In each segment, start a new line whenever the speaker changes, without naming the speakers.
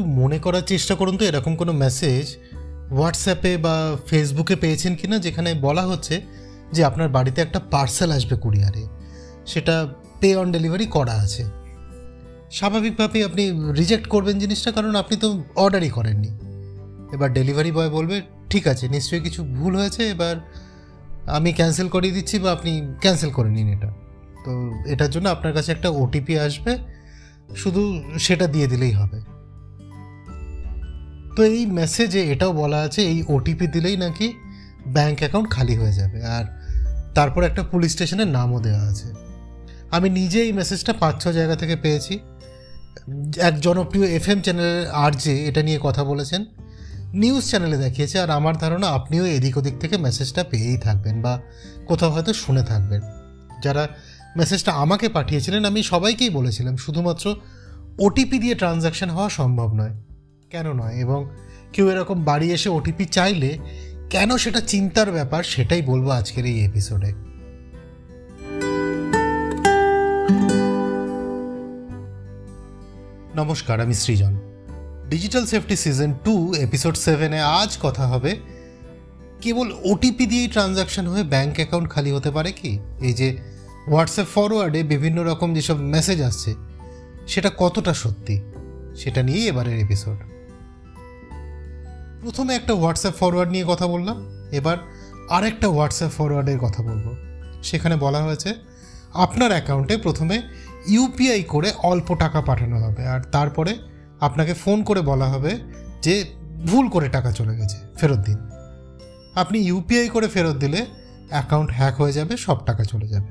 একটু মনে করার চেষ্টা করুন তো, এরকম কোনো মেসেজ হোয়াটসঅ্যাপে বা ফেসবুকে পেয়েছেন কি না যেখানে বলা হচ্ছে যে আপনার বাড়িতে একটা পার্সেল আসবে কুরিয়ারে, সেটা পে অন ডেলিভারি করা আছে। স্বাভাবিকভাবে আপনি রিজেক্ট করবেন জিনিসটা, কারণ আপনি তো অর্ডারই করেননি। এবার ডেলিভারি বয় বলবে, ঠিক আছে, নিশ্চয়ই কিছু ভুল হয়েছে, এবার আমি ক্যান্সেল করিয়ে দিচ্ছি বা আপনি ক্যান্সেল করে নিন এটা। তো এটার জন্য আপনার কাছে একটা ওটিপি আসবে, শুধু সেটা দিয়ে দিলেই হবে। এই মেসেজে এটাও বলা আছে, এই ওটিপি দিলেই নাকি ব্যাংক অ্যাকাউন্ট খালি হয়ে যাবে। আর তারপর একটা পুলিশ স্টেশনের নামও দেওয়া আছে। আমি নিজে এই মেসেজটা পাঁচ ছ জায়গা থেকে পেয়েছি। এক জনপ্রিয় এফ এম চ্যানেলের আর যে এটা নিয়ে কথা বলেছেন। নিউজ চ্যানেলে দেখিয়েছে, আর আমার ধারণা আপনিও এদিক ওদিক থেকে মেসেজটা পেয়েই থাকবেন বা কোথাও হয়তো শুনে থাকবেন। যারা মেসেজটা আমাকে পাঠিয়েছিলেন, আমি সবাইকেই বলেছিলাম, শুধুমাত্র ওটিপি দিয়ে ট্রানজ্যাকশন হওয়া সম্ভব নয়। কেন নয়? এবং কেউ এরকম বাড়ি এসে ওটিপি চাইলে কেন সেটা চিন্তার ব্যাপার সেটাই বলব আজকের এই এপিসোডে নমস্কার, আমি Srijan. Digital safety season two episode সেভেনে আজ কথা হবে কেবল ওটিপি দিয়েই ট্রানজাকশন হয়ে ব্যাঙ্ক অ্যাকাউন্ট খালি হতে পারে কি? এই যে হোয়াটসঅ্যাপ ফরওয়ার্ডে বিভিন্ন রকম যেসব মেসেজ আসছে, সেটা কতটা সত্যি? সেটা নিয়েই এবারের এপিসোড প্রথমে একটা হোয়াটসঅ্যাপ ফরওয়ার্ড নিয়ে কথা বললাম, এবার আরেকটা হোয়াটসঅ্যাপ ফরওয়ার্ডের কথা বলব। সেখানে বলা হয়েছে, আপনার অ্যাকাউন্টে প্রথমে ইউপিআই করে অল্প টাকা পাঠানো হবে, আর তারপরে আপনাকে ফোন করে বলা হবে যে ভুল করে টাকা চলে গেছে, ফেরত দিন। আপনি ইউপিআই করে ফেরত দিলে অ্যাকাউন্ট হ্যাক হয়ে যাবে, সব টাকা চলে যাবে।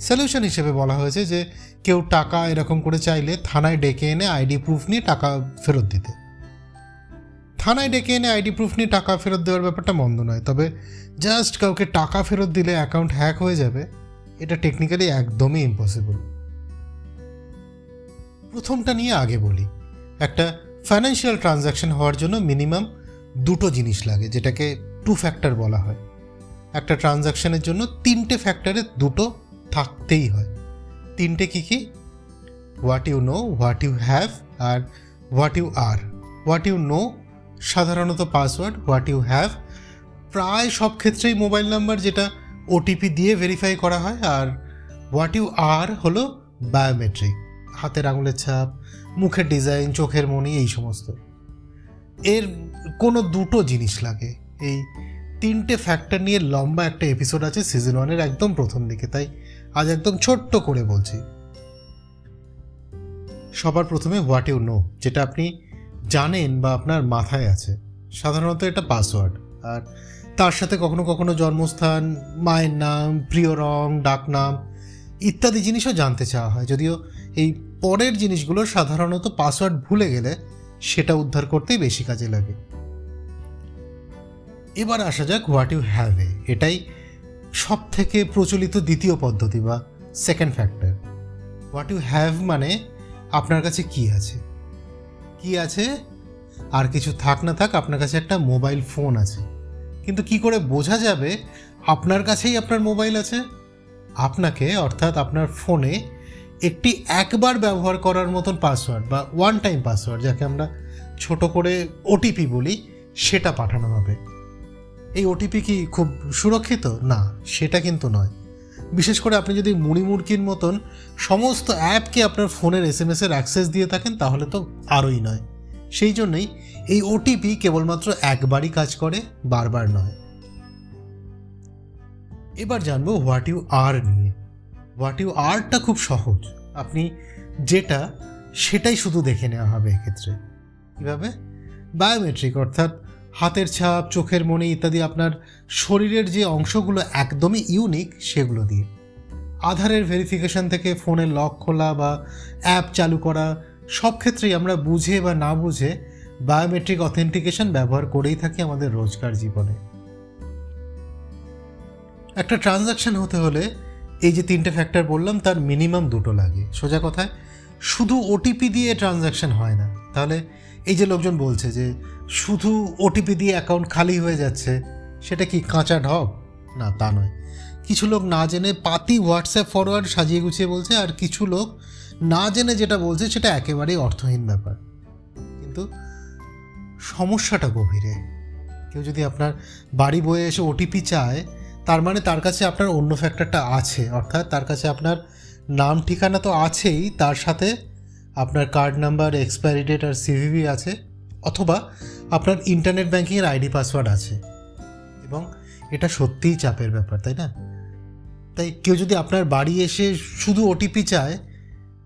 সলিউশন হিসেবে বলা হয়েছে যে, কেউ টাকা এরকম করে চাইলে থানায় ডেকে এনে আইডি প্রুফ নিয়ে টাকা ফেরত দিতে। থানায় ডেকে এনে আইডি প্রুফ নিয়ে টাকা ফেরত দেওয়ার ব্যাপারটা মন্দ নয়। তবে জাস্ট কাউকে টাকা ফেরত দিলে অ্যাকাউন্ট হ্যাক হয়ে যাবে, এটা টেকনিক্যালি একদমই ইম্পসিবল প্রথমটা নিয়ে আগে বলি, একটা ফাইন্যান্সিয়াল ট্রানজ্যাকশন হওয়ার জন্য মিনিমাম দুটো জিনিস লাগে, যেটাকে টু ফ্যাক্টর বলা হয়। একটা ট্রানজ্যাকশনের জন্য তিনটে ফ্যাক্টরে দুটো থাকতেই হয়। তিনটে কি কি? What you know what you have R what you are what you know সাধারণত পাসওয়ার্ড, হোয়াট ইউ হ্যাভ। প্রায় সব ক্ষেত্রেই মোবাইল নাম্বার যেটা ওটিপি দিয়ে ভেরিফাই করা হয়, আর হোয়াট ইউ আর হলো বায়োমেট্রিক হাতের আঙুলের ছাপ, মুখের ডিজাইন চোখের মনি এই সমস্ত। এর কোনো দুটো জিনিস লাগে। এই তিনটে ফ্যাক্টর নিয়ে লম্বা একটা এপিসোড আছে সিজন ওয়ানের একদম প্রথম দিকে। তাই আজ একদম ছোট্ট করে বলছি। সবার প্রথমে হোয়াট ইউ নো, যেটা আপনি জানেন বা আপনার মাথায় আছে, সাধারণত এটা পাসওয়ার্ড। আর তার সাথে কখনো কখনো জন্মস্থান, মায়ের নাম, প্রিয় রং, ডাক নাম ইত্যাদি জিনিসও জানতে চাওয়া হয়। যদিও এই পরের জিনিসগুলো সাধারণত পাসওয়ার্ড ভুলে গেলে সেটা উদ্ধার করতেই বেশি কাজে লাগে। এবার আসা যাক হোয়াট ইউ হ্যাভ এ। এটাই সব থেকে প্রচলিত দ্বিতীয় পদ্ধতি বা second factor what you have মানে আপনার কাছে কি আছে? কি আছে? আর কিছু থাক না থাক, আপনার কাছে একটা মোবাইল ফোন আছে। কিন্তু কি করে বোঝা যাবে আপনার কাছেই আপনার মোবাইল আছে? আপনাকে, অর্থাৎ আপনার ফোনে একটি একবার ব্যবহার করার মতন পাসওয়ার্ড বা ওয়ান টাইম পাসওয়ার্ড যাকে আমরা ছোট করে ওটিপি বলি, সেটা পাঠানো হবে। এই ওটিপি কি খুব সুরক্ষিত? না, সেটা কিন্তু নয়। বিশেষ করে আপনি যদি মুড়ি মুড়কির মতন সমস্ত অ্যাপকে আপনার ফোনের এস এম এসের অ্যাক্সেস দিয়ে থাকেন, তাহলে তো আরোই নয়। সেই জন্যই এই ওটিপি কেবলমাত্র একবারই কাজ করে, বারবার নয়। এবার জানব হোয়াট ইউ আর নিয়ে। হোয়াট ইউ আরটা খুব সহজ। আপনি যেটা, সেটাই শুধু দেখে নেওয়া হবে এক্ষেত্রে। কীভাবে? বায়োমেট্রিক অর্থাৎ হাতের ছাপ, চোখের মনি ইত্যাদি আপনার শরীরের যে অংশগুলো একদমই ইউনিক সেগুলো দিয়ে। আধারের ভেরিফিকেশন থেকে ফোনের লক খোলা বা অ্যাপ চালু করা, সব ক্ষেত্রেই আমরা বুঝে বা না বুঝে বায়োমেট্রিক অথেন্টিকেশন ব্যবহার করেই থাকি আমাদের রোজকার জীবনে। একটা ট্রানজাকশন হতে হলে এই যে তিনটে ফ্যাক্টর বললাম, তার মিনিমাম দুটো লাগে। সোজা কথায় শুধু ওটিপি দিয়ে ট্রানজাকশন হয় না। তাহলে এই যে লোকজন বলছে যে শুধু ওটিপি দিয়ে অ্যাকাউন্ট খালি হয়ে যাচ্ছে, সেটা কি কাঁচা ঢপ? না, তা নয়। কিছু লোক না জেনে পাতি হোয়াটসঅ্যাপ ফরওয়ার্ড সাজিয়ে গুছিয়ে বলছে, আর কিছু লোক না জেনে যেটা বলছে, সেটা একেবারেই অর্থহীন ব্যাপার। কিন্তু সমস্যাটা গভীরে। কেউ যদি আপনার বাড়ি বয়ে এসে ওটিপি চায়, তার মানে তার কাছে আপনার অন্য ফ্যাক্টরটা আছে, অর্থাৎ তার কাছে আপনার নাম ঠিকানা তো আছেই, তার সাথে আপনার কার্ড নাম্বার এক্সপায়ারি ডেট আর সিভিভি আছে, অথবা আপনার ইন্টারনেট ব্যাঙ্কিংয়ের আইডি পাসওয়ার্ড আছে। এবং এটা সত্যিই চাপের ব্যাপার, তাই না? তাই কেউ যদি আপনার বাড়ি এসে শুধু ওটিপি চায়,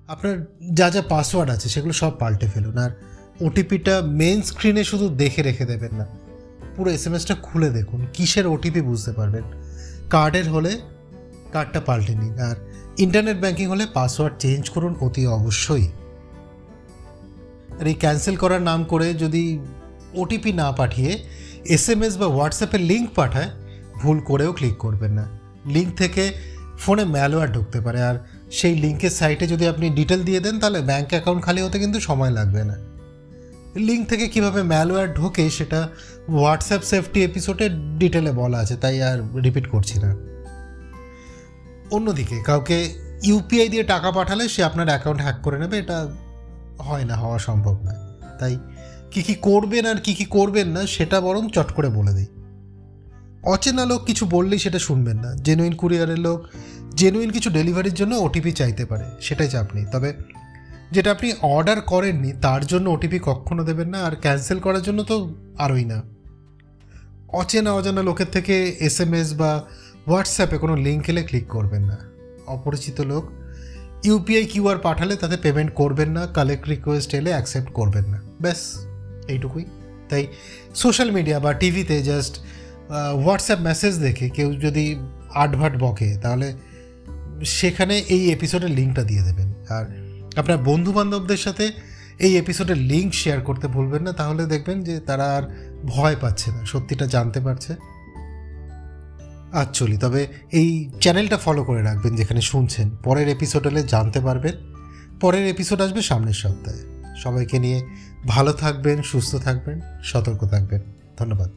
আপনার যা যা পাসওয়ার্ড আছে, সেগুলো সব পাল্টে ফেলুন। আর ওটিপিটা মেন স্ক্রিনে শুধু দেখে রেখে দেবেন না, পুরো এস এম এসটা খুলে দেখুন, কিসের ওটিপি বুঝতে পারবেন। কার্ডের হলে কার্ডটা পাল্টে নিন। আর ইন্টারনেট ব্যাঙ্কিং হলে পাসওয়ার্ড চেঞ্জ করুন অতি অবশ্যই। আর এই ক্যান্সেল করার নাম করে যদি ওটিপি না পাঠিয়ে এস এম এস বা হোয়াটসঅ্যাপে লিঙ্ক পাঠায়, ভুল করেও ক্লিক করবেন না। লিঙ্ক থেকে ফোনে ম্যালওয়্যার ঢুকতে পারে আর সেই লিঙ্কের সাইটে যদি আপনি ডিটেল দিয়ে দেন, তাহলে ব্যাঙ্ক অ্যাকাউন্ট খালি হতে কিন্তু সময় লাগবে না। লিঙ্ক থেকে কীভাবে ম্যালওয়্যার ঢোকে সেটা হোয়াটসঅ্যাপ সেফটি এপিসোডে ডিটেলে বলা আছে, তাই আর রিপিট করছি না। অন্যদিকে, কাউকে ইউপিআই দিয়ে টাকা পাঠালে সে আপনার অ্যাকাউন্ট হ্যাক করে নেবে, এটা হয় না, হওয়া সম্ভব নয় তাই কী কী করবেন আর কী কী করবেন না, সেটা বরং চট করে বলে দিই। অচেনা লোক কিছু বললেই সেটা শুনবেন না। জেনুইন কুরিয়ারের লোক জেনুইন কিছু ডেলিভারির জন্য ওটিপি চাইতে পারে, সেটাই চাপ নেই। তবে যেটা আপনি অর্ডার করেননি, তার জন্য ওটিপি কখনো দেবেন না আর ক্যান্সেল করার জন্য তো আরোই না। অচেনা অজানা লোকের থেকে এস এম এস বা হোয়াটসঅ্যাপে কোনো লিঙ্ক এলে ক্লিক করবেন না। অপরিচিত লোক ইউপিআই কিউআর পাঠালে তাতে পেমেন্ট করবেন না কালেক্ট রিকোয়েস্ট এলে অ্যাকসেপ্ট করবেন না। ব্যাস, এইটুকুই। তাই সোশ্যাল মিডিয়া বা টিভিতে জাস্ট হোয়াটসঅ্যাপ মেসেজ দেখে কেউ যদি আটভাট বকে, তাহলে সেখানে এই এপিসোডের লিঙ্কটা দিয়ে দেবেন। আর আপনার বন্ধু বান্ধবদের সাথে এই এপিসোডের লিঙ্ক শেয়ার করতে ভুলবেন না, তাহলে দেখবেন যে তারা আর ভয় পাচ্ছে না, সত্যিটা জানতে পারছে। অ্যাকচুয়ালি, তবে এই চ্যানেলটা ফলো করে রাখবেন যেখানে শুনছেন। পরের এপিসোড হলে জানতে পারবেন। পরের এপিসোড আসবে সামনের সপ্তাহে। সবাইকে নিয়ে ভালো থাকবেন, সুস্থ থাকবেন, সতর্ক থাকবেন। ধন্যবাদ।